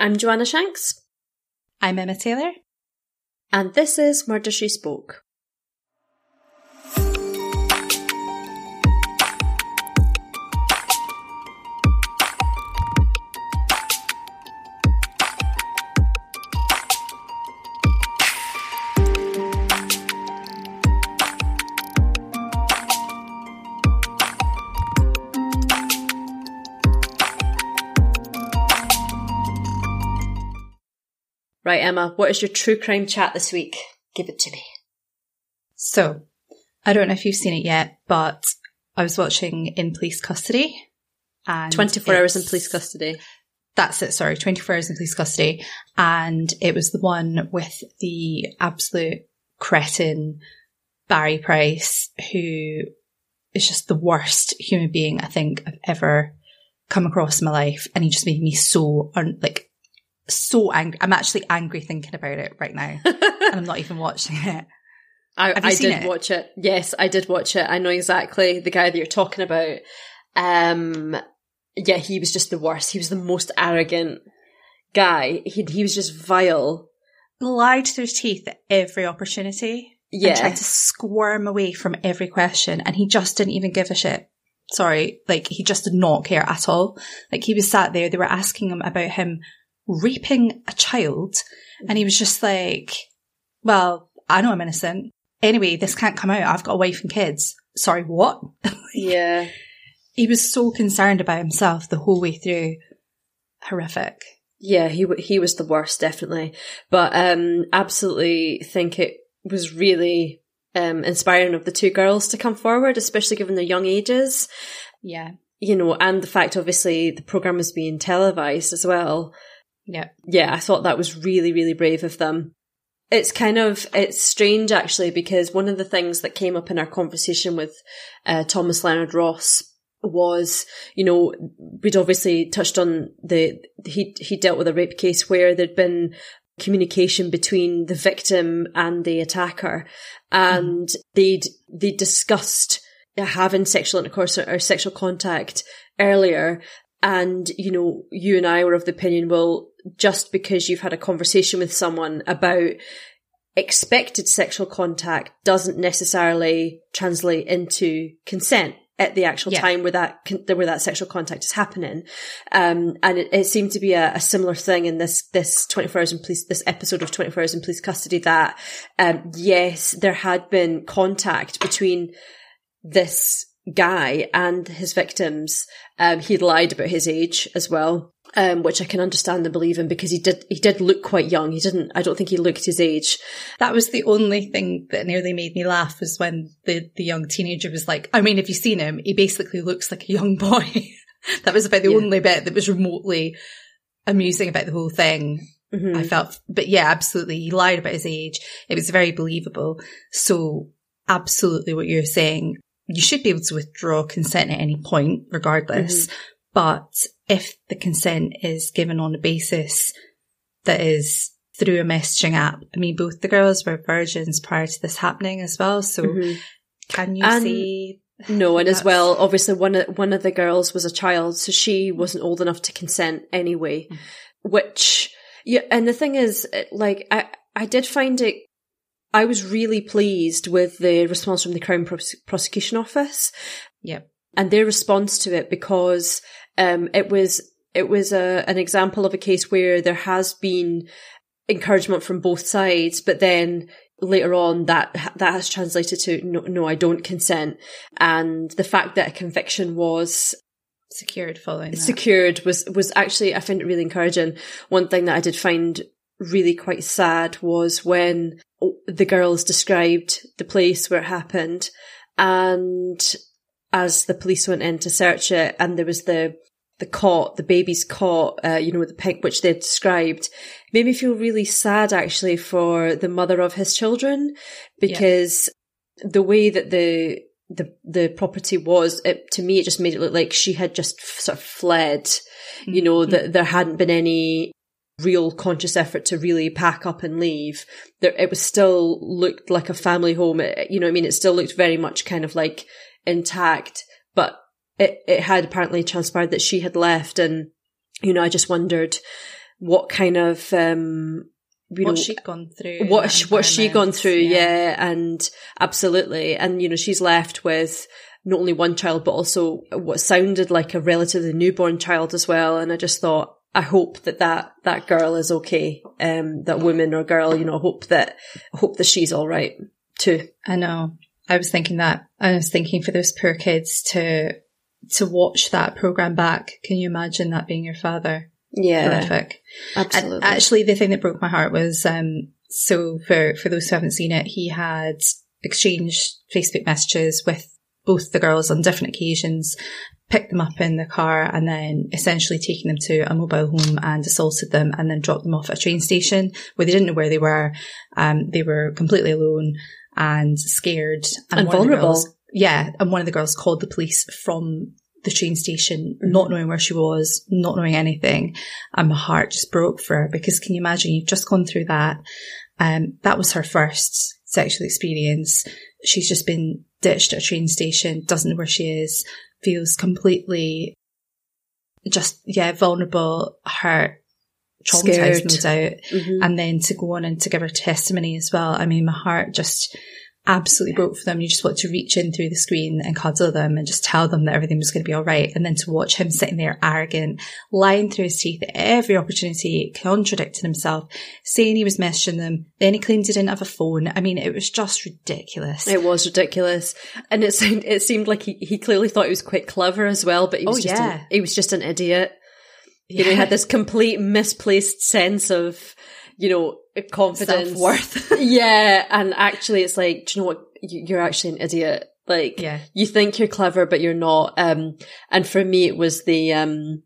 I'm Joannagh Shanks. I'm Emma Taylor. And this is Murder She Spoke. Right, Emma, what is your true crime chat this week? Give it to me. So, I don't know if you've seen it yet, but I was watching In Police Custody. And 24 hours in police custody. That's it, sorry, 24 hours in police custody. And it was the one with the absolute cretin Barry Price, who is just the worst human being I think I've ever come across in my life. And he just made me so, un- like, so angry. I'm actually angry thinking about it right now. and I'm not even watching it. I, I did it? watch it. Yes, I did watch it. I know exactly the guy that you're talking about. Um, yeah, he was just the worst. He was the most arrogant guy. He he was just vile. Lied through his teeth at every opportunity. Yeah. Tried to squirm away from every question. And he just didn't even give a shit. Sorry. Like, he just did not care at all. Like, he was sat there. They were asking him about him raping a child. And he was just like, well, I know I'm innocent. Anyway, this can't come out. I've got a wife and kids. Sorry, what? Yeah. he was so concerned about himself the whole way through. Horrific. Yeah, he he was the worst, definitely. But um, absolutely think it was really um inspiring of the two girls to come forward, especially given their young ages. Yeah. You know, and the fact obviously the program was being televised as well. Yeah. Yeah, I thought that was really really brave of them. It's kind of it's strange actually because one of the things that came up in our conversation with uh, Thomas Leonard Ross was, you know, we'd obviously touched on the he he dealt with a rape case where there'd been communication between the victim and the attacker, and they'd they discussed having sexual intercourse or, or sexual contact earlier. And, you know, you and I were of the opinion, well, just because you've had a conversation with someone about expected sexual contact doesn't necessarily translate into consent at the actual Yeah. time where that where that sexual contact is happening. Um, and it, it seemed to be a, a similar thing in this this 24 hours in police this episode of 24 hours in police custody that um, yes, there had been contact between this guy and his victims. Um, he'd lied about his age as well. Um, which I can understand and believe in because he did, he did look quite young. He didn't, I don't think he looked his age. That was the only thing that nearly made me laugh was when the, the young teenager was like, I mean, have you seen him? He basically looks like a young boy. that was about the Yeah. only bit that was remotely amusing about the whole thing. Mhm. I felt, but yeah, absolutely. He lied about his age. It was very believable. So absolutely what you're saying, you should be able to withdraw consent at any point, regardless. But if the consent is given on a basis that is through a messaging app, I mean, both the girls were virgins prior to this happening as well. So Mhm. can you And- say No, and as well, obviously one of one of the girls was a child, so she wasn't old enough to consent anyway. Mm. Which, yeah, and the thing is, like, I I did find it. I was really pleased with the response from the Crown Pros- Prosecution Office Yep. and their response to it because um, it was it was a, an example of a case where there has been encouragement from both sides, but then later on that that has translated to no, no I don't consent and the fact that a conviction was secured following that. secured was was actually I find it really encouraging one thing that I did find really quite sad was when the girls described the place where it happened and as the police went in to search it and there was the the cot, the baby's cot, uh, you know, the pink, which they described, made me feel really sad actually for the mother of his children because yeah. the way that the, the, the property was, it, to me, it just made it look like she had just sort of fled, mm-hmm. you know, mm-hmm. that there hadn't been any real conscious effort to really pack up and leave. There, it was still looked like a family home. It, you know, I mean, it still looked very much kind of like intact, but it, it had apparently transpired that she had left and, you know, I just wondered what kind of, um, you what know, she'd gone through. What, what she gone through. Yeah. yeah. And absolutely. And, you know, she's left with not only one child, but also what sounded like a relatively newborn child as well. And I just thought, I hope that that, that girl is okay. Um, that woman or girl, you know, hope that, hope that she's all right too. I know. I was thinking that. I was thinking for those poor kids to to watch that program back. Can you imagine that being your father? Yeah. Horrific. Absolutely. And actually, the thing that broke my heart was, um, so for, for those who haven't seen it, he had exchanged Facebook messages with both the girls on different occasions, picked them up in the car and then essentially taken them to a mobile home and assaulted them and then dropped them off at a train station where they didn't know where they were. Um, they were completely alone and scared and, and vulnerable. Girls, yeah, and one of the girls called the police from the train station, mm-hmm. not knowing where she was, not knowing anything. And my heart just broke for her because can you imagine you've just gone through that? Um, that was her first sexual experience. She's just been ditched at a train station, doesn't know where she is, feels completely just, yeah, vulnerable, hurt, traumatized, no doubt. Mm-hmm. And then to go on and to give her testimony as well. I mean, my heart just absolutely broke for them. You just want to reach in through the screen and cuddle them and just tell them that everything was going to be all right. And then to watch him sitting there arrogant, lying through his teeth at every opportunity, contradicting himself, saying he was messaging them. Then he claimed he didn't have a phone. I mean, it was just ridiculous. It was ridiculous. And it seemed, it seemed like he, he clearly thought he was quite clever as well, but he was oh, just, yeah. an, he was just an idiot. Yeah. You know, he had this complete misplaced sense of, you know, confidence. Self-worth. yeah. And actually it's like, do you know what? You're actually an idiot. Like, yeah. you think you're clever, but you're not. Um, and for me, it was the, um,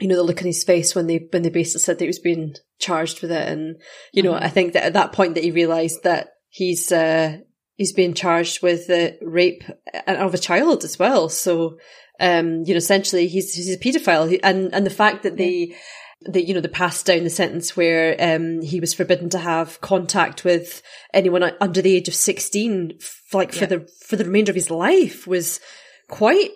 you know, the look on his face when they, when they basically said that he was being charged with it. And, you know, mm-hmm. I think that at that point that he realized that he's, uh, he's being charged with the rape of a child as well. So, um, you know, essentially he's, he's a paedophile. And, and the fact that they, the you know the passed down the sentence where um, he was forbidden to have contact with anyone under the age of 16 like for yeah. the for the remainder of his life was quite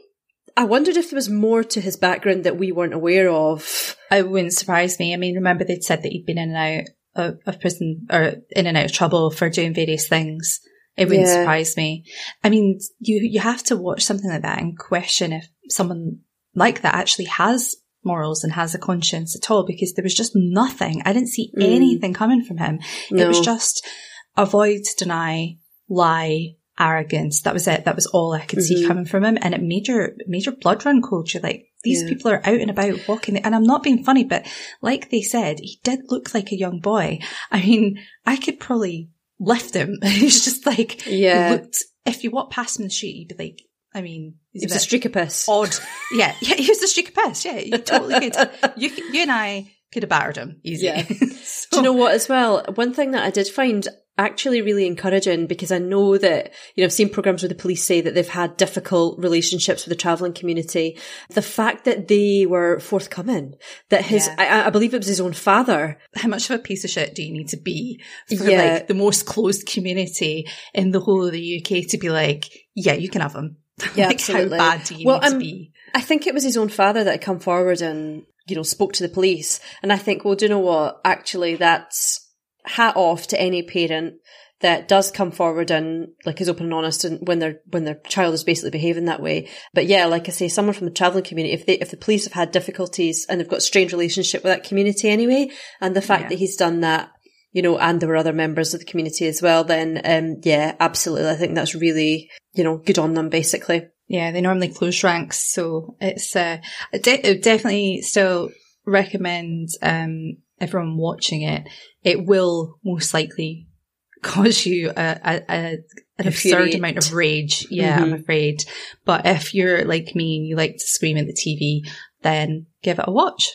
I wondered if there was more to his background that we weren't aware of. It wouldn't surprise me. I mean, remember they'd said that he'd been in and out of, of prison or in and out of trouble for doing various things. It wouldn't yeah. surprise me. I mean, you you have to watch something like that and question if someone like that actually has morals and has a conscience at all because there was just nothing. I didn't see mm. anything coming from him. No. It was just avoid, deny, lie, arrogance. That was it. That was all I could mm-hmm. see coming from him. And it made your, made your blood run cold. You're like, these yeah. people are out and about walking. And I'm not being funny, but like they said, he did look like a young boy. I mean, I could probably lift him. He's just like, yeah. looked, if you walk past him in the street, you'd be like, I mean, he was a streak of. Odd. yeah, yeah, he was a streak of. Yeah, you totally could. You, you and I could have battered him easy. Yeah. so. Do you know what? As well, one thing that I did find actually really encouraging because I know that, you know, I've seen programs where the police say that they've had difficult relationships with the traveling community. The fact that they were forthcoming, that his, yeah. I, I, believe it was his own father. How much of a piece of shit do you need to be for yeah. like the most closed community in the whole of the UK to be like, yeah, you can have him. Yeah, like absolutely. how bad do you well, need um, to be? I think it was his own father that had come forward and, you know, spoke to the police. And I think, well, do you know what? Actually, that's hat off to any parent that does come forward and like is open and honest and when their when their child is basically behaving that way. But yeah, like I say, someone from the traveling community, if they if the police have had difficulties and they've got a strange relationship with that community anyway, and the fact Yeah. that he's done that, you know, and there were other members of the community as well, then um yeah, absolutely. I think that's really, you know, good on them basically. Yeah, they normally close ranks, so it's uh, I de- definitely still recommend um everyone watching it. It will most likely cause you a, a, a an absurd amount of rage. Yeah, I'm afraid. But if you're like me and you like to scream at the TV, then give it a watch.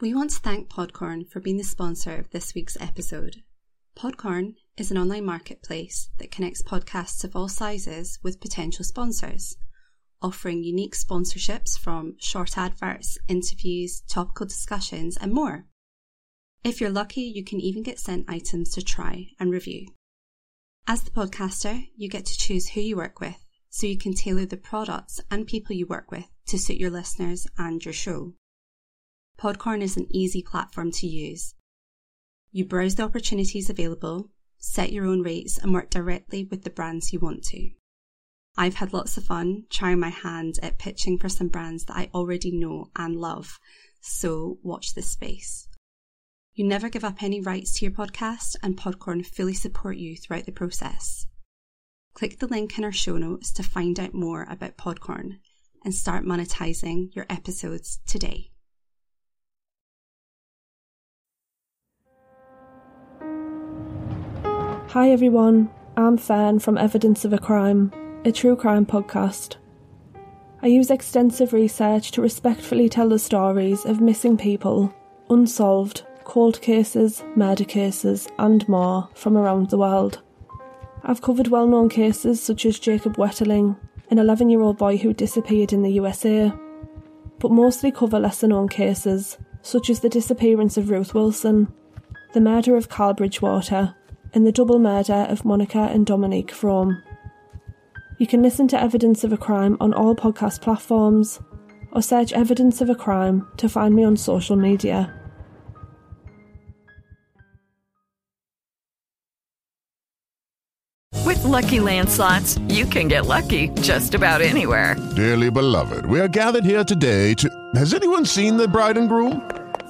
We want to thank Podcorn for being the sponsor of this week's episode. Podcorn is an online marketplace that connects podcasts of all sizes with potential sponsors, offering unique sponsorships from short adverts, interviews, topical discussions, and more. If you're lucky, you can even get sent items to try and review. As the podcaster, you get to choose who you work with, so you can tailor the products and people you work with to suit your listeners and your show. Podcorn is an easy platform to use. You browse the opportunities available, set your own rates, and work directly with the brands you want to. I've had lots of fun trying my hand at pitching for some brands that I already know and love, so watch this space. You never give up any rights to your podcast, and Podcorn fully support you throughout the process. Click the link in our show notes to find out more about Podcorn and start monetizing your episodes today. Hi everyone, I'm Fern from Evidence of a Crime, a true crime podcast. I use extensive research to respectfully tell the stories of missing people, unsolved, cold cases, murder cases, and more from around the world. I've covered well known cases such as Jacob Wetterling, an 11 year old boy who disappeared in the USA, but mostly cover lesser known cases such as the disappearance of Ruth Wilson, the murder of Carl Bridgewater, and the double murder of Monica and Dominique Frome. You can listen to Evidence of a Crime on all podcast platforms or search Evidence of a Crime to find me on social media. With Lucky Land slots, you can get lucky just about anywhere. Dearly beloved, we are gathered here today to. Has anyone seen the bride and groom?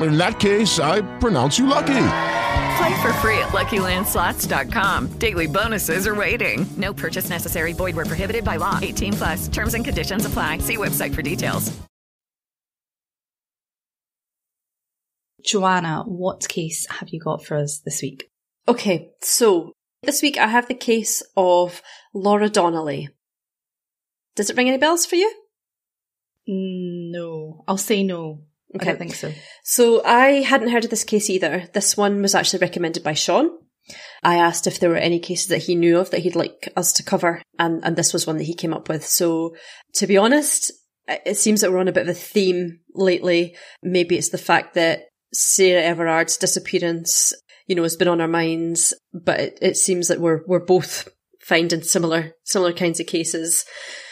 In that case, I pronounce you lucky. Play for free at LuckyLandSlots.com. Daily bonuses are waiting. No purchase necessary. Void where prohibited by law. 18 plus. Terms and conditions apply. See website for details. Joannagh, what case have you got for us this week? Okay, so this week I have the case of Laura Donnelly. Does it ring any bells for you? No, I'll say no. I don't think so. So I hadn't heard of this case either. This one was actually recommended by Shaun. I asked if there were any cases that he knew of that he'd like us to cover, and, and this was one that he came up with. So to be honest, it seems that we're on a bit of a theme lately. Maybe it's the fact that Sarah Everard's disappearance, you know, has been on our minds, but it, it seems that we're we're both finding similar similar kinds of cases.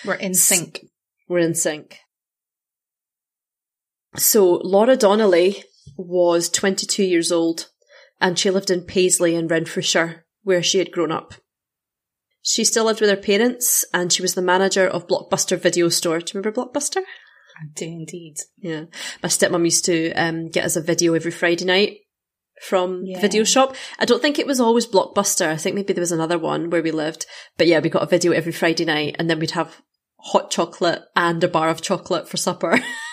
We're in sync. We're in sync. So Laura Donnelly was 22 years old and she lived in Paisley in Renfrewshire, where she had grown up. She still lived with her parents and she was the manager of Blockbuster Video Store. Do you remember Blockbuster? I do indeed. Yeah. My stepmom used to um, get us a video every Friday night from the video shop. I don't think it was always Blockbuster. I think maybe there was another one where we lived. But yeah, we got a video every Friday night and then we'd have hot chocolate and a bar of chocolate for supper.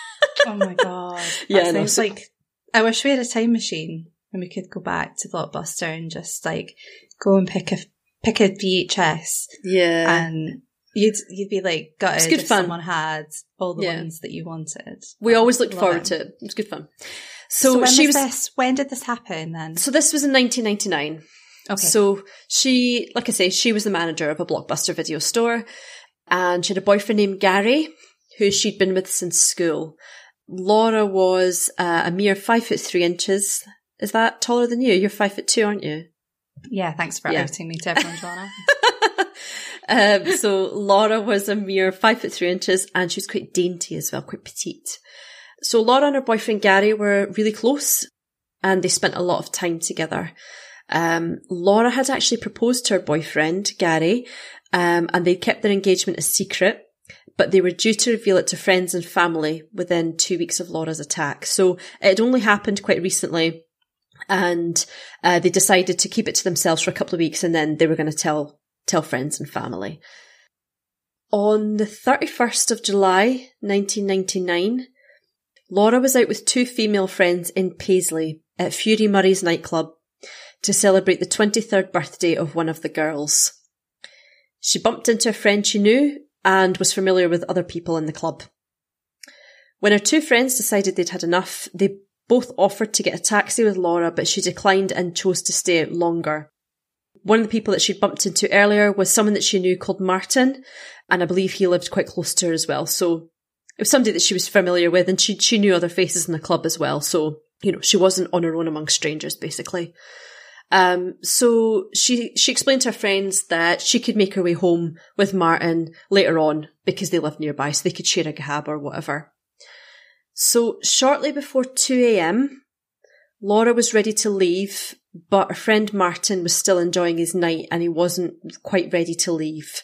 Oh my god. Yeah, no, so- like I wish we had a time machine and we could go back to Blockbuster and just like go and pick a pick a VHS. Yeah. And you'd you'd be like gutted It's good if fun. someone had all the Yeah. ones that you wanted. we always looked Love forward to it. It was good fun. So, So, when she was, was, this? When did this happen then? so this was in 1999. Okay. So she, like I say, she was the manager of a Blockbuster video store and she had a boyfriend named Gary who she'd been with since school. Laura was uh, a mere five foot three inches. Is that taller than you? You're five foot two, aren't you? yeah, thanks for Yeah. outing me to everyone, Joannagh. Um, so Laura was a mere five foot three inches and she was quite dainty as well, quite petite. So Laura and her boyfriend Gary were really close and they spent a lot of time together. Um, Laura had actually proposed to her boyfriend, Gary, um, and they kept their engagement a secret, but they were due to reveal it to friends and family within two weeks of Laura's attack. So it only happened quite recently and uh, they decided to keep it to themselves for a couple of weeks and then they were going to tell tell friends and family. On the 31st of July 1999, Laura was out with two female friends in Paisley at Fury Murray's nightclub to celebrate the 23rd birthday of one of the girls. She bumped into a friend she knew and was familiar with other people in the club. When her two friends decided they'd had enough, they both offered to get a taxi with Laura, but she declined and chose to stay out longer. One of the people that she'd bumped into earlier was someone that she knew called Martin, and I believe he lived quite close to her as well. So it was somebody that she was familiar with, and she she knew other faces in the club as well. So you know she wasn't on her own among strangers, basically. Um, so she she explained to her friends that she could make her way home with Martin later on because they lived nearby, so they could share a cab or whatever. So shortly before two a.m., Laura was ready to leave, but her friend Martin was still enjoying his night and he wasn't quite ready to leave.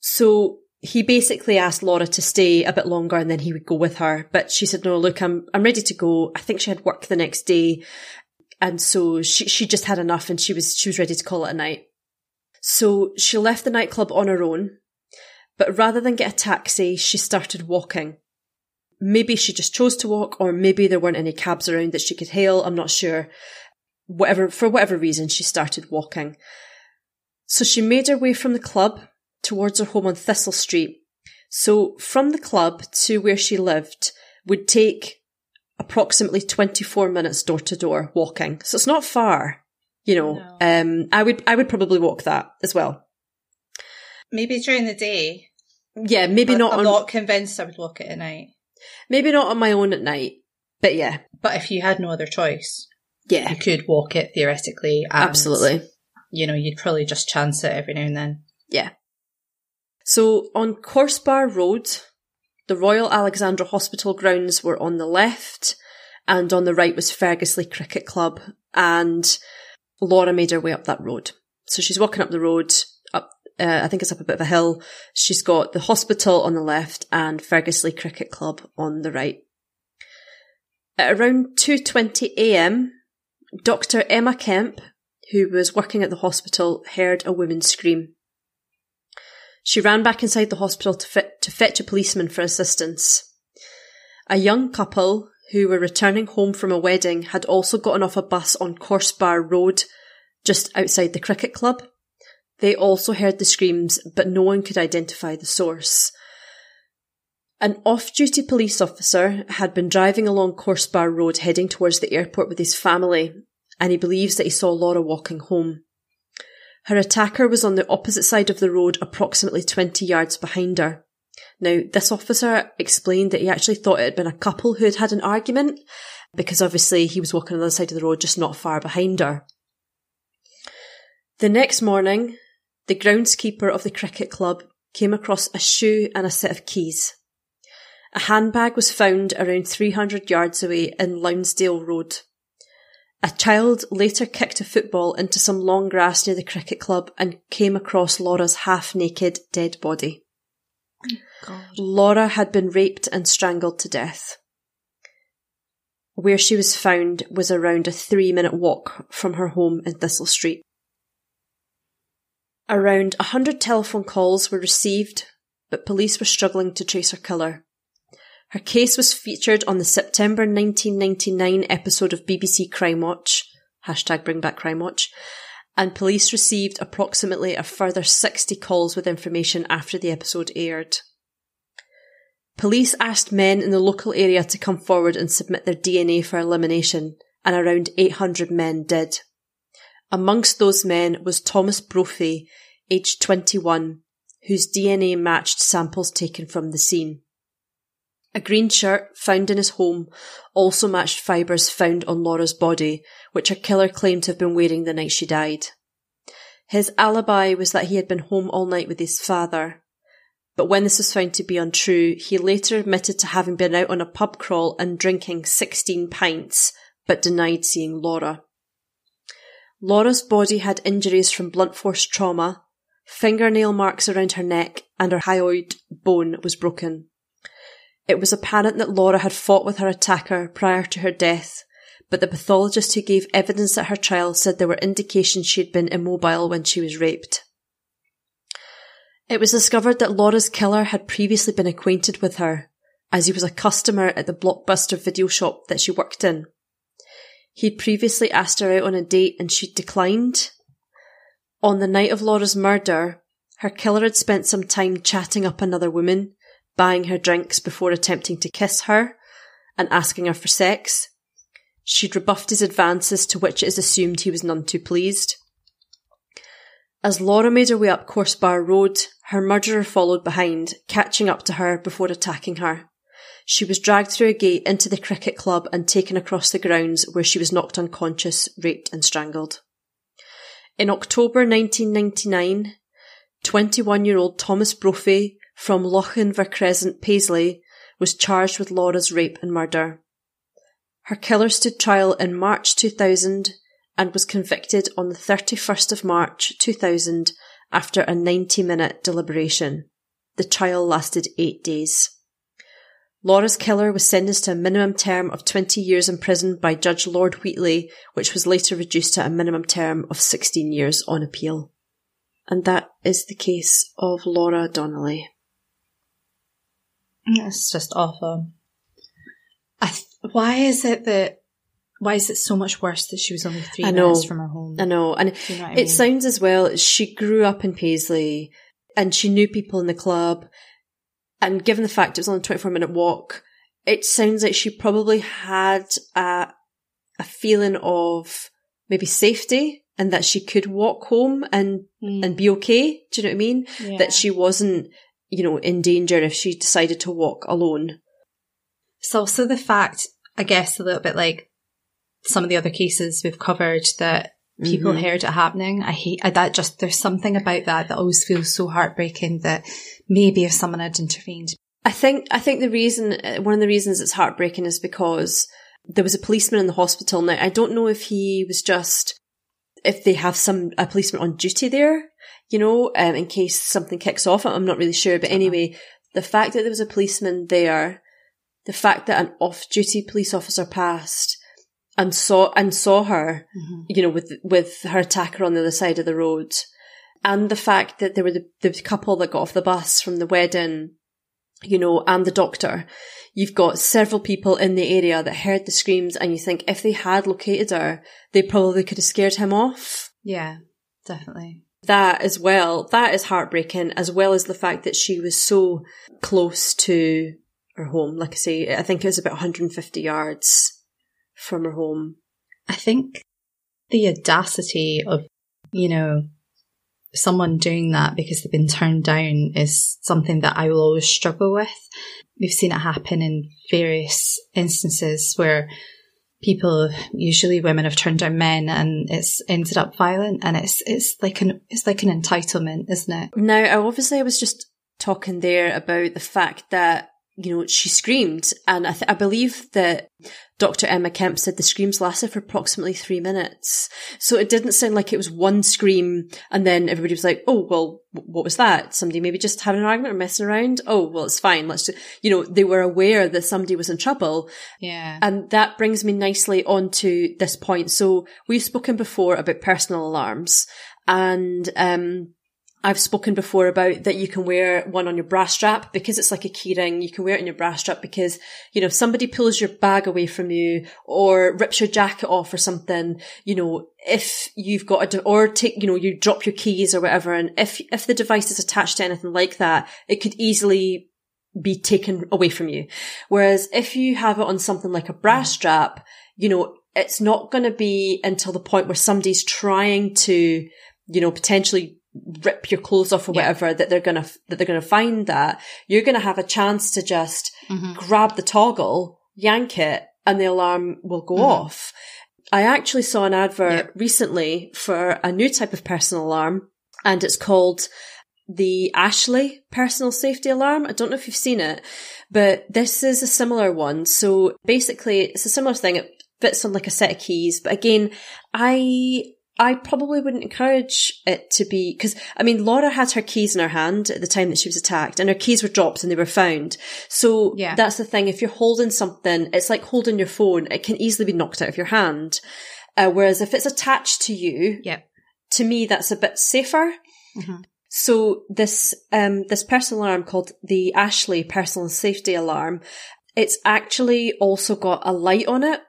So he basically asked Laura to stay a bit longer and then he would go with her. But she said, no, look, I'm, I'm ready to go. I think she had work the next day. And so she, she just had enough and she was, she was ready to call it a night. So she left the nightclub on her own, but rather than get a taxi, she started walking. Maybe she just chose to walk or maybe there weren't any cabs around that she could hail. I'm not sure. Whatever, for whatever reason, she started walking. So she made her way from the club towards her home on Thistle Street. So from the club to where she lived would take approximately 24 minutes door to door walking. So it's not far, you know. Um, I would, I would probably walk that as well. Maybe during the day. Yeah, maybe but not I'm on, not convinced I would walk it at night. maybe not on my own at night, but yeah, But if you had no other choice, yeah, you could walk it theoretically. and, absolutely. You know, you'd probably just chance it every now and then. Yeah. So on Corsebar Road, the Royal Alexandra Hospital grounds were on the left, and on the right was Ferguslie Cricket Club, and Laura made her way up that road. So she's walking up the road, up, uh, I think it's up a bit of a hill. She's got the hospital on the left and Ferguslie Cricket Club on the right. At around 2.20am, Dr. Emma Kemp, who was working at the hospital, heard a woman scream. She ran back inside the hospital to, fit, to fetch a policeman for assistance. A young couple who were returning home from a wedding had also gotten off a bus on Corsebar Road, just outside the cricket club. They also heard the screams, but no one could identify the source. An off-duty police officer had been driving along Corsebar Road heading towards the airport with his family, and he believes that he saw Laura walking home. Her attacker was on the opposite side of the road, approximately 20 yards behind her. Now, this officer explained that he actually thought it had been a couple who had had an argument, because obviously he was walking on the other side of the road, just not far behind her. The next morning, the groundskeeper of the cricket club came across a shoe and a set of keys. A handbag was found around 300 yards away in Lounsdale Road. A child later kicked a football into some long grass near the cricket club and came across Laura's half naked dead body. God. Laura had been raped and strangled to death. Where she was found was around a three minute walk from her home in Thistle Street. Around a hundred telephone calls were received, but police were struggling to trace her killer. Her case was featured on the September 1999 episode of BBC Crimewatch, hashtag bring back Crimewatch, and police received approximately a further 60 calls with information after the episode aired. Police asked men in the local area to come forward and submit their DNA for elimination, and around 800 men did. Amongst those men was Thomas Brophy, aged 21, whose DNA matched samples taken from the scene. A green shirt found in his home also matched fibres found on Laura's body, which her killer claimed to have been wearing the night she died. His alibi was that he had been home all night with his father, but when this was found to be untrue, he later admitted to having been out on a pub crawl and drinking 16 pints, but denied seeing Laura. Laura's body had injuries from blunt force trauma, fingernail marks around her neck, and her hyoid bone was broken. It was apparent that Laura had fought with her attacker prior to her death, but the pathologist who gave evidence at her trial said there were indications she had been immobile when she was raped. It was discovered that Laura's killer had previously been acquainted with her, as he was a customer at the Blockbuster video shop that she worked in. He'd previously asked her out on a date and she'd declined. On the night of Laura's murder, her killer had spent some time chatting up another woman, buying her drinks before attempting to kiss her and asking her for sex. She'd rebuffed his advances, to which it is assumed he was none too pleased. As Laura made her way up Corsebar Road, her murderer followed behind, catching up to her before attacking her. She was dragged through a gate into the cricket club and taken across the grounds where she was knocked unconscious, raped and strangled. In October 1999, 21 year old Thomas Brophy from Lochinver Crescent, Paisley, was charged with Laura's rape and murder. Her killer stood trial in March 2000 and was convicted on the 31st of March 2000 after a 90 minute deliberation. The trial lasted eight days. Laura's killer was sentenced to a minimum term of 20 years in prison by Judge Lord Wheatley, which was later reduced to a minimum term of 16 years on appeal. And that is the case of Laura Donnelly. It's just awful. Th- why is it that? Why is it so much worse that she was only three I know, minutes from her home? I know, and you know it mean? sounds as well. She grew up in Paisley, and she knew people in the club. And given the fact it was only a twenty-four minute walk, it sounds like she probably had a a feeling of maybe safety and that she could walk home and hmm. and be okay. Do you know what I mean? Yeah. That she wasn't, you know, in danger if she decided to walk alone. It's also the fact, I guess, a little bit like some of the other cases we've covered that people Mhm. heard it happening. I hate I, that. Just there's something about that that always feels so heartbreaking. That maybe if someone had intervened, I think I think the reason uh, one of the reasons it's heartbreaking is because there was a policeman in the hospital. Now I don't know if he was just if they have some a policeman on duty there, you know, um, in case something kicks off. I'm not really sure, but anyway, the fact that there was a policeman there, the fact that an off-duty police officer passed and saw and saw her, you know, with with her attacker on the other side of the road, and the fact that there were the, the couple that got off the bus from the wedding you know, and the doctor. You've got several people in the area that heard the screams and you think if they had located her, they probably could have scared him off. yeah, definitely. That as well, that is heartbreaking, as well as the fact that she was so close to her home. Like I say, I think it was about 150 yards from her home. I think the audacity of, you know, someone doing that because they've been turned down is something that I will always struggle with. We've seen it happen in various instances where people, usually women, have turned down men and it's ended up violent and it's, it's like an, it's like an entitlement, isn't it? Now, I- obviously, I was just talking there about the fact that you know, she screamed. And I, th- I believe that Dr. Emma Kemp said the screams lasted for approximately three minutes. So it didn't sound like it was one scream and then everybody was like, oh, well, what was that? Somebody maybe just having an argument or messing around? Oh, well, it's fine. Let's just, you know, they were aware that somebody was in trouble. Yeah. And that brings me nicely onto this point. So we've spoken before about personal alarms and, um, I've spoken before about that you can wear one on your bra strap because it's like a keyring. You can wear it in your bra strap because, you know, if somebody pulls your bag away from you or rips your jacket off or something, you know, if you've got a, or take, you know, you drop your keys or whatever. And if, if the device is attached to anything like that, it could easily be taken away from you. Whereas if you have it on something like a bra strap, you know, it's not going to be until the point where somebody's trying to, you know, potentially rip your clothes off or Yeah. whatever that they're gonna that they're gonna find that you're gonna have a chance to just Mhm. grab the toggle yank it and the alarm will go Mhm. off i actually saw an advert recently for a new type of personal alarm and it's called the ashley personal safety alarm i don't know if you've seen it but this is a similar one so basically it's a similar thing it fits on like a set of keys but again i I probably wouldn't encourage it to be because I mean Laura had her keys in her hand at the time that she was attacked, and her keys were dropped and they were found. So Yeah. that's the thing. If you're holding something, it's like holding your phone; it can easily be knocked out of your hand. Uh, whereas if it's attached to you, Yep. to me that's a bit safer. Mhm. So this um this personal alarm called the Ashley Personal Safety Alarm, it's actually also got a light on it.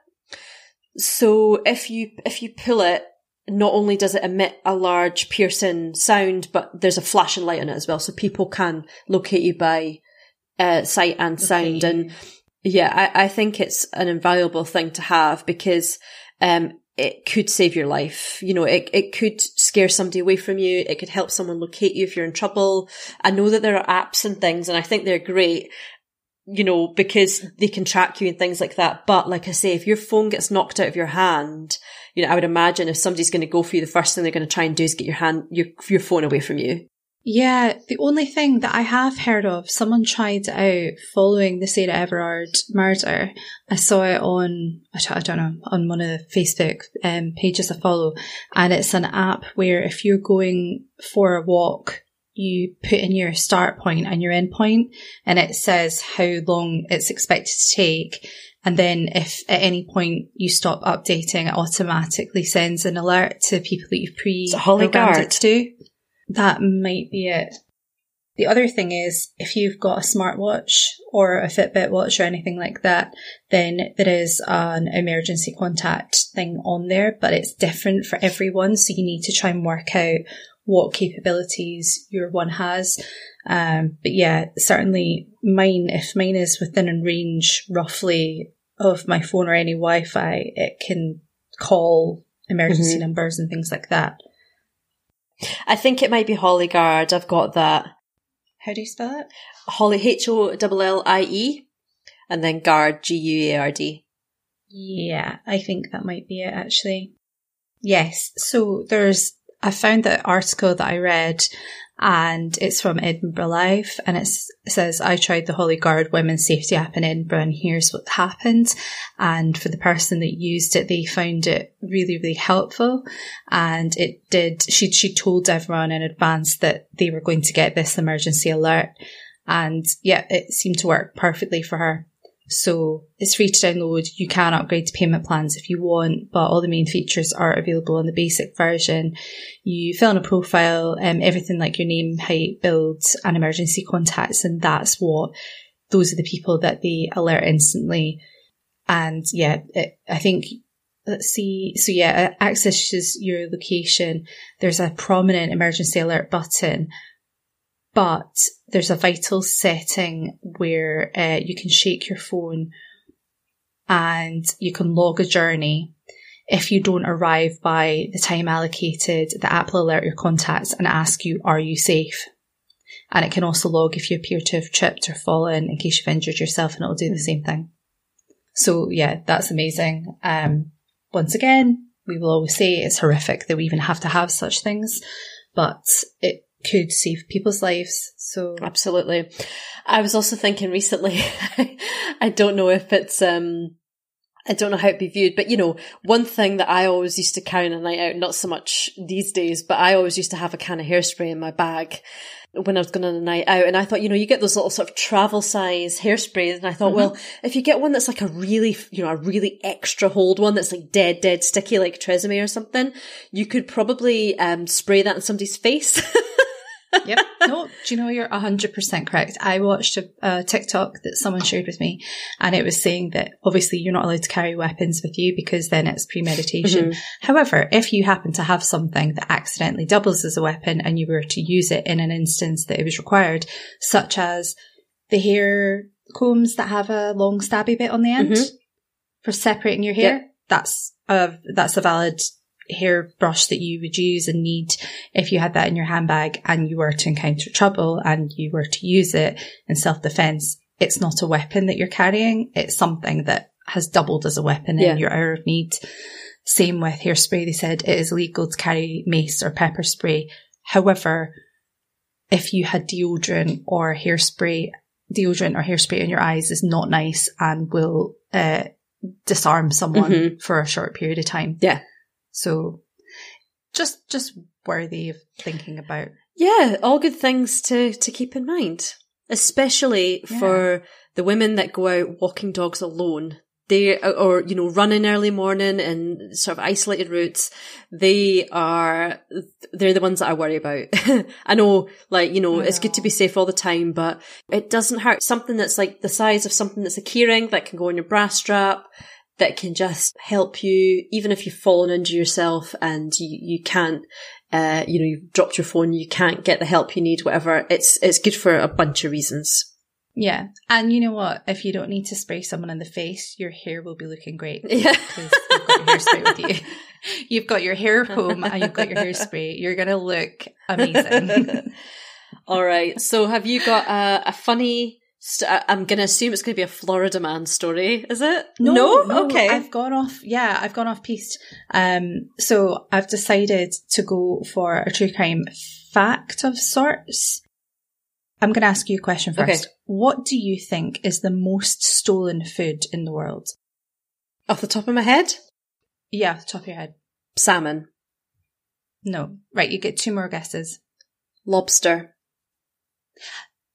So if you if you pull it, not only does it emit a large piercing sound, but there's a flashing light on it as well, so people can locate you by uh, sight and sound. And yeah, I, I think it's an invaluable thing to have because um, it could save your life. You know, it it could scare somebody away from you. It could help someone locate you if you're in trouble. I know that there are apps and things, and I think they're great you know, because they can track you and things like that. But like I say, if your phone gets knocked out of your hand, you know, I would imagine if somebody's going to go for you, the first thing they're going to try and do is get your hand, your, your phone away from you. Yeah, the only thing that I have heard of, someone tried out following the Sarah Everard murder. I saw it on, I don't- know, on one of the Facebook um, pages I follow. And it's an app where if you're going for a walk, you put in your start point and your end point, and it says how long it's expected to take. And then if at any point you stop updating, it automatically sends an alert to people that you've It's a Hollie pre-programmed it to do. That might be it. The other thing is, if you've got a smartwatch or a Fitbit watch or anything like that, then there is an emergency contact thing on there, but it's different for everyone. So you need to try and work out what capabilities your one has. Um, but yeah, certainly mine, if mine is within a range roughly of my phone or any Wi-Fi, it can call emergency Mhm. numbers and things like that. I think it might be Hollie Guard. I've got that. How do you spell it? Hollie, H O L L I E, and then Guard, G U A R D. Yeah, I think that might be it actually. Yes. So there's, I found that article that I read and it's from Edinburgh Live and it says, I tried the Hollie Guard Women's Safety app in Edinburgh and here's what happened. And for the person that used it, they found it really, really helpful. And it did, she, she told everyone in advance that they were going to get this emergency alert. And yeah, it seemed to work perfectly for her. So it's free to download. You can upgrade to payment plans if you want, but all the main features are available on the basic version. You fill in a profile, um, everything like your name, height, build, and emergency contacts, and that's what those are the people that they alert instantly. And yeah, it, I think let's see. So yeah, accesses your location. There's a prominent emergency alert button but there's a vital setting where uh, you can shake your phone and you can log a journey. If you don't arrive by the time allocated, the app will alert your contacts and ask you, are you safe? And it can also log if you appear to have tripped or fallen in case you've injured yourself and it'll do the same thing. So yeah, that's amazing. Um, once again, we will always say it's horrific that we even have to have such things, but it could save people's lives. So absolutely. I was also thinking recently, I don't know if it's, um, I don't know how it'd be viewed, but you know, one thing that I always used to carry on a night out, not so much these days, but I always used to have a can of hairspray in my bag when I was going on a night out. And I thought, you know, you get those little sort of travel size hairsprays. And I thought, Mhm. well, if you get one that's like a really, you know, a really extra hold one that's like dead, dead sticky, like Tresemme or something, you could probably, um, spray that in somebody's face. yep. No, do you know you're 100% correct? I watched a, a TikTok that someone shared with me and it was saying that obviously you're not allowed to carry weapons with you because then it's premeditation. Mhm. However, if you happen to have something that accidentally doubles as a weapon and you were to use it in an instance that it was required, such as the hair combs that have a long stabby bit on the end Mhm. for separating your hair, Yep. that's a, that's a valid hairbrush that you would use and need if you had that in your handbag and you were to encounter trouble and you were to use it in self-defense. It's not a weapon that you're carrying. It's something that has doubled as a weapon Yeah. in your hour of need. Same with hairspray. They said it is legal to carry mace or pepper spray. However, if you had deodorant or hairspray, deodorant or hairspray in your eyes is not nice and will uh, disarm someone Mhm. for a short period of time. Yeah. So just just worthy of thinking about. Yeah, all good things to, to keep in mind, especially Yeah. for the women that go out walking dogs alone. They, uh, or, you know, running early morning and sort of isolated routes. They are, they're the ones that I worry about. I know, like, you know, it's good to be safe all the time, but it doesn't hurt. Something that's like the size of something that's a keyring that can go on your bra strap, that can just help you, even if you've fallen injure yourself and you, you can't, uh, you know, you've dropped your phone, you can't get the help you need, whatever. It's, it's good for a bunch of reasons. Yeah. And you know what? If you don't need to spray someone in the face, your hair will be looking great. Yeah. Because you've got your hairspray with you. You've got your hair comb and you've got your hairspray. You're going to look amazing. All right. So have you got a, a funny, st- I- I'm going to assume it's going to be a Florida man story, is it? No? Okay. I've gone off. Yeah, I've gone off piste. Um, so I've decided to go for a true crime fact of sorts. I'm going to ask you a question Okay. first. What do you think is the most stolen food in the world? Off the top of my head, Yeah, off the top of your head. salmon, No. Right, you get two more guesses. lobster.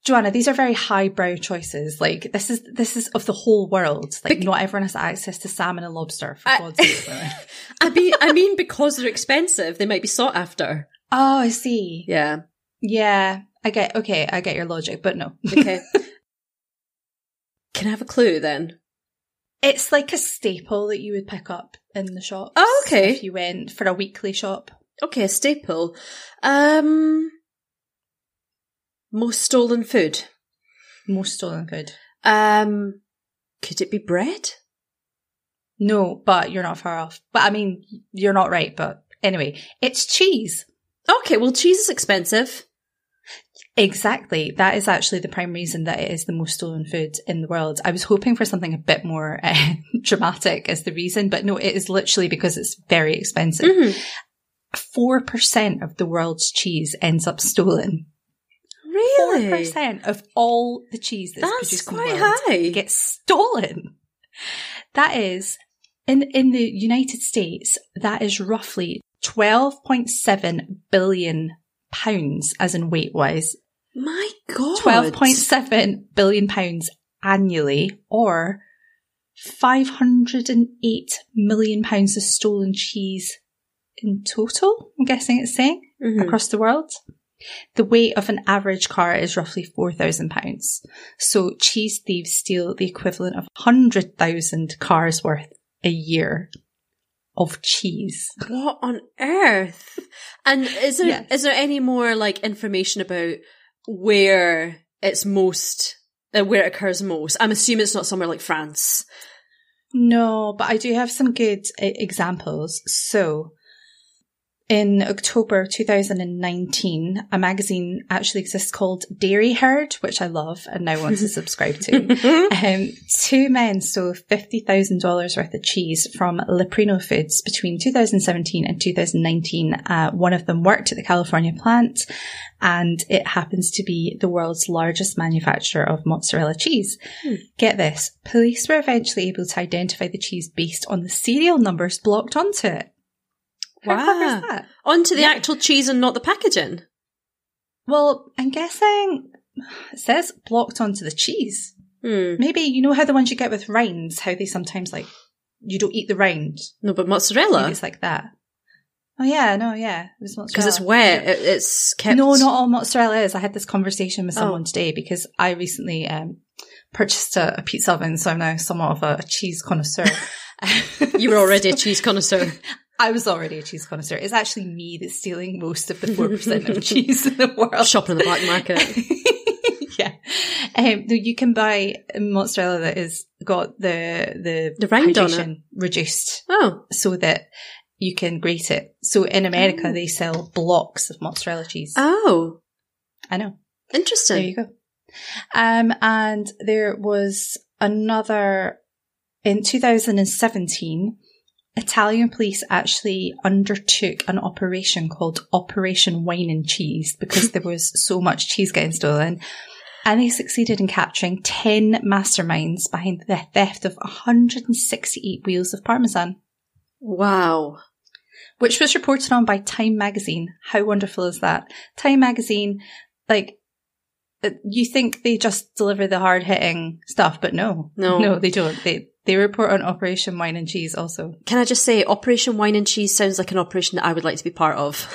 Joannagh, these are very highbrow choices. Like this is this is of the whole world. Like not everyone has access to salmon and lobster. For I- God's sake. I mean, I mean, because they're expensive, they might be sought after. oh, I see. Yeah. Yeah, I get. Okay, I get your logic, but no. Okay. Can I have a clue then? It's like a staple that you would pick up in the shop. Oh, okay. If you went for a weekly shop. Okay, a staple. Um, most stolen food. Most stolen food. Um, could it be bread? No, but you're not far off. But I mean, you're not right. But anyway, it's cheese. Okay, well, cheese is expensive. Exactly. That is actually the prime reason that it is the most stolen food in the world. I was hoping for something a bit more uh, dramatic as the reason, but no, it is literally because it's very expensive. Mm-hmm. Four percent of the world's cheese ends up stolen. Really? percent of all the cheese that's, That's produced in quite the world high. gets stolen. That is in in the United States. That is roughly twelve point seven billion pounds, as in weight wise. My God. Twelve point seven billion pounds annually, or five hundred and eight million pounds of stolen cheese in total. I'm guessing it's saying Mhm. across the world. The weight of an average car is roughly four thousand pounds. So cheese thieves steal the equivalent of hundred thousand cars worth a year of cheese. What on earth? And is there is Yes. there any more like information about where it's most, uh, where it occurs most? I'm assuming it's not somewhere like France. No, but I do have some good uh, examples. So, in October 2019, a magazine actually exists called Dairy Herd, which I love and now want to subscribe to. Um, two men stole $50,000 worth of cheese from Leprino Foods between 2017 and 2019. Uh, one of them worked at the California plant and it happens to be the world's largest manufacturer of mozzarella cheese. Get this. Police were eventually able to identify the cheese based on the serial numbers blocked onto it. How clever is Wow. that? Onto the Yeah. actual cheese and not the packaging. Well, I'm guessing it says blocked onto the cheese. Hmm. Maybe you know how the ones you get with rinds, how they sometimes like you don't eat the rind. No, but mozzarella. Maybe it's like that. Oh yeah, no, yeah, it was mozzarella. Because it's wet. It, it's kept. No, not all mozzarella is. I had this conversation with Oh. someone today because I recently um, purchased a, a pizza oven, so I'm now somewhat of a, a cheese connoisseur. You were already a cheese connoisseur. I was already a cheese connoisseur. It's actually me that's stealing most of the four percent of cheese in the world. Shopping in the black market. yeah. Um, you can buy mozzarella that has got the the, The rind on hydration reduced Oh, so that you can grate it. So in America, Oh. they sell blocks of mozzarella cheese. oh, I know. interesting. There you go. Um, and there was another in 2017. Italian police actually undertook an operation called Operation Wine and Cheese because there was so much cheese getting stolen. And they succeeded in capturing 10 masterminds behind the theft of 168 wheels of Parmesan, Wow. which was reported on by Time magazine. How wonderful is that? Time magazine, like, uh, you think they just deliver the hard hitting stuff, but no. No. No, they don't. They, they report on Operation Wine and Cheese also. Can I just say, Operation Wine and Cheese sounds like an operation that I would like to be part of.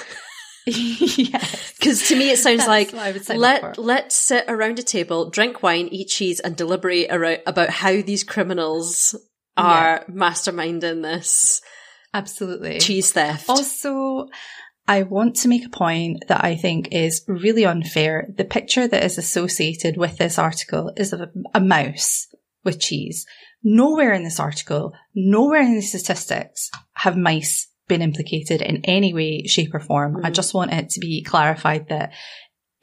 yes. Because to me, it sounds That's like let let's sit around a table, drink wine, eat cheese, and deliberate around, about how these criminals are masterminding this Absolutely. cheese theft. Also, I want to make a point that I think is really unfair. The picture that is associated with this article is of a, a mouse with cheese. Nowhere in this article, nowhere in the statistics have mice been implicated in any way, shape or form. I mm-hmm. just want it to be clarified that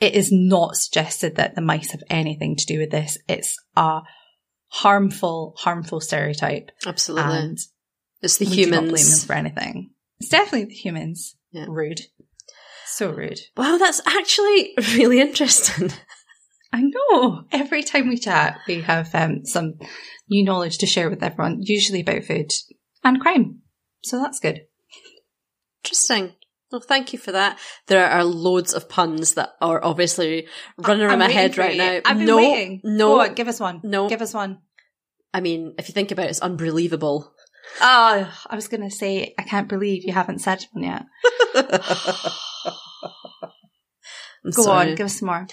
it is not suggested that the mice have anything to do with this. It's a harmful, harmful stereotype. Absolutely. And it's the do not blame them for anything. It's definitely the humans. Yeah. Rude. So rude. Wow, that's actually really interesting. I know. Every time we chat, we have um, some new knowledge to share with everyone, usually about food and crime. So that's good. Interesting. Well, thank you for that. There are loads of puns that are obviously running around my head right now. I've been no, waiting. no, Go on, give us one. No. Give us one. I mean, if you think about it, it's unbelievable. Oh, I was going to say, I can't believe you haven't said one yet. Go sorry. on, give us some more.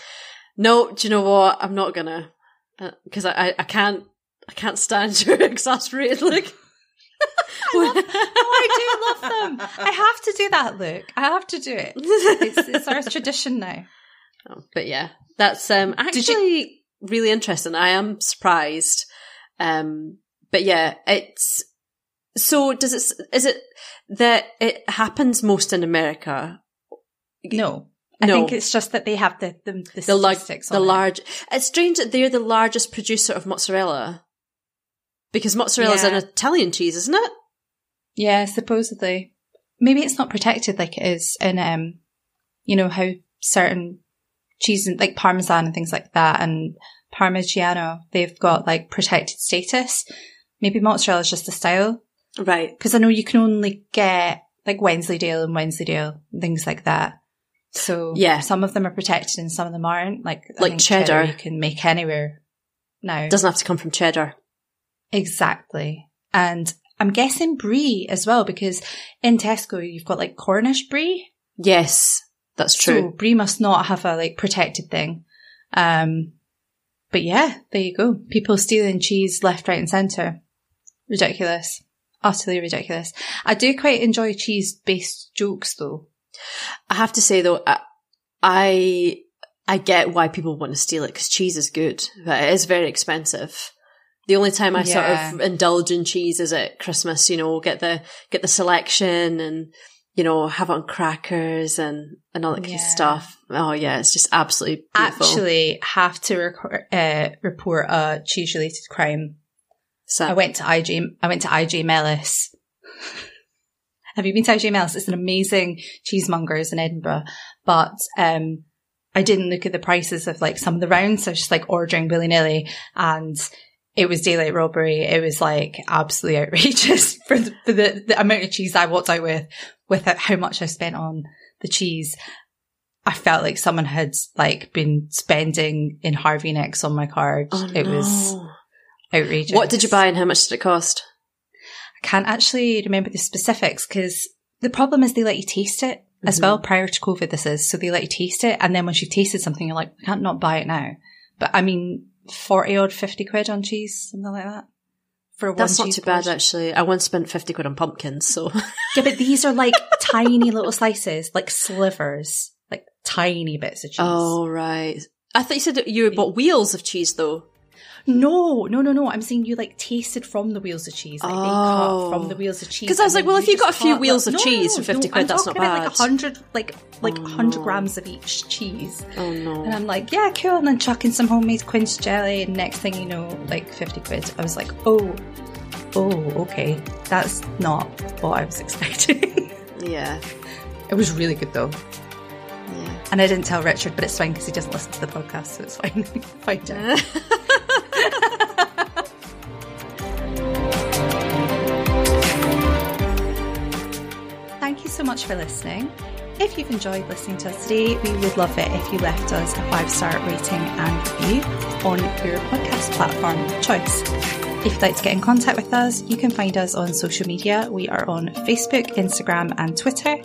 No, do you know what? I'm not gonna because I, I I can't I can't stand your exasperated look. oh, I do love them. I have to do that, Luke. I have to do it. It's, it's our tradition now. Oh, but yeah, that's um actually really interesting. I am surprised. Um, but yeah, it's so. Does it? Is it that it happens most in America? No. I No. think it's just that they have the the, the, The, lar- the large. It's strange that they're the largest producer of mozzarella because mozzarella is an Italian cheese, isn't it? Yeah, supposedly. Maybe it's not protected like it is in, um, you know, how certain cheese and like Parmesan and things like that and Parmigiano, they've got like protected status. Maybe mozzarella is just a style. Right. Because I know you can only get like Wensleydale and Wensleydale and things like that. So Yeah. some of them are protected and some of them aren't. Like, I Like think cheddar. you can make anywhere now. Doesn't have to come from cheddar. Exactly. And I'm guessing brie as well because in Tesco you've got like Cornish brie. Yes, that's So true. brie must not have a like protected thing. Um, but yeah, there you go. People stealing cheese left, right and centre. Ridiculous. Utterly ridiculous. I do quite enjoy cheese based jokes though. I have to say though, I I, I get why people want to steal it because cheese is good, but it is very expensive. The only time I Yeah. sort of indulge in cheese is at Christmas. You know, get the get the selection and you know, have it on crackers and, and all that kind Yeah. of stuff. Oh yeah, it's just absolutely beautiful. Actually, have to record, uh, report a cheese related crime. So I went to IJ. I went to IJ Mellis. Have you been to Mellis? It's an amazing cheesemongers in Edinburgh, but um, I didn't look at the prices of like some of the rounds. So I was just like ordering willy nilly, and it was daylight robbery. It was like absolutely outrageous for the, for the, the amount of cheese I walked out with, with how much I spent on the cheese. I felt like someone had like been spending in Harvey Nicks on my card. Oh, it was outrageous. What did you buy and how much did it cost? I can't actually remember the specifics because the problem is they let you taste it as well mm-hmm. prior to COVID. This is so they let you taste it, and then once you've tasted something, you're like, I can't not buy it now. But I mean, forty odd, fifty quid on cheese, something like that. For one That's not too bad actually. I once spent 50 quid on pumpkins, so. Yeah, but these are like tiny little slices, like slivers, like tiny bits of cheese. oh, right. I thought you said that you bought wheels of cheese though. No, no, no, no. I'm saying you like tasted from the wheels of cheese. Like they Oh. cut from the wheels of cheese. Because I was like, well, if you got a few cut- wheels of No, cheese for 50 no, quid, I'm that's not about like bad. a hundred, like like Oh, hundred no. grams of each cheese. Oh no. And I'm like, yeah, cool. And then chucking some homemade quince jelly, and next thing you know, like 50 quid. I was like, oh, oh, okay. That's not what I was expecting. Yeah. it was really good though. Yeah. And I didn't tell Richard, but it's fine because he doesn't listen to the podcast, so it's fine. fine, Jack. so much for listening. If you've enjoyed listening to us today, we would love it if you left us a five star rating and review on your podcast platform of choice. If you'd like to get in contact with us, you can find us on social media. We are on Facebook, Instagram, and Twitter.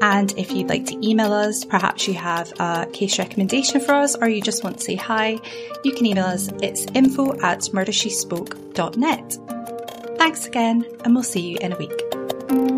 And if you'd like to email us, perhaps you have a case recommendation for us or you just want to say hi, you can email us. It's info at murdershespoke.net. Thanks again, and we'll see you in a week.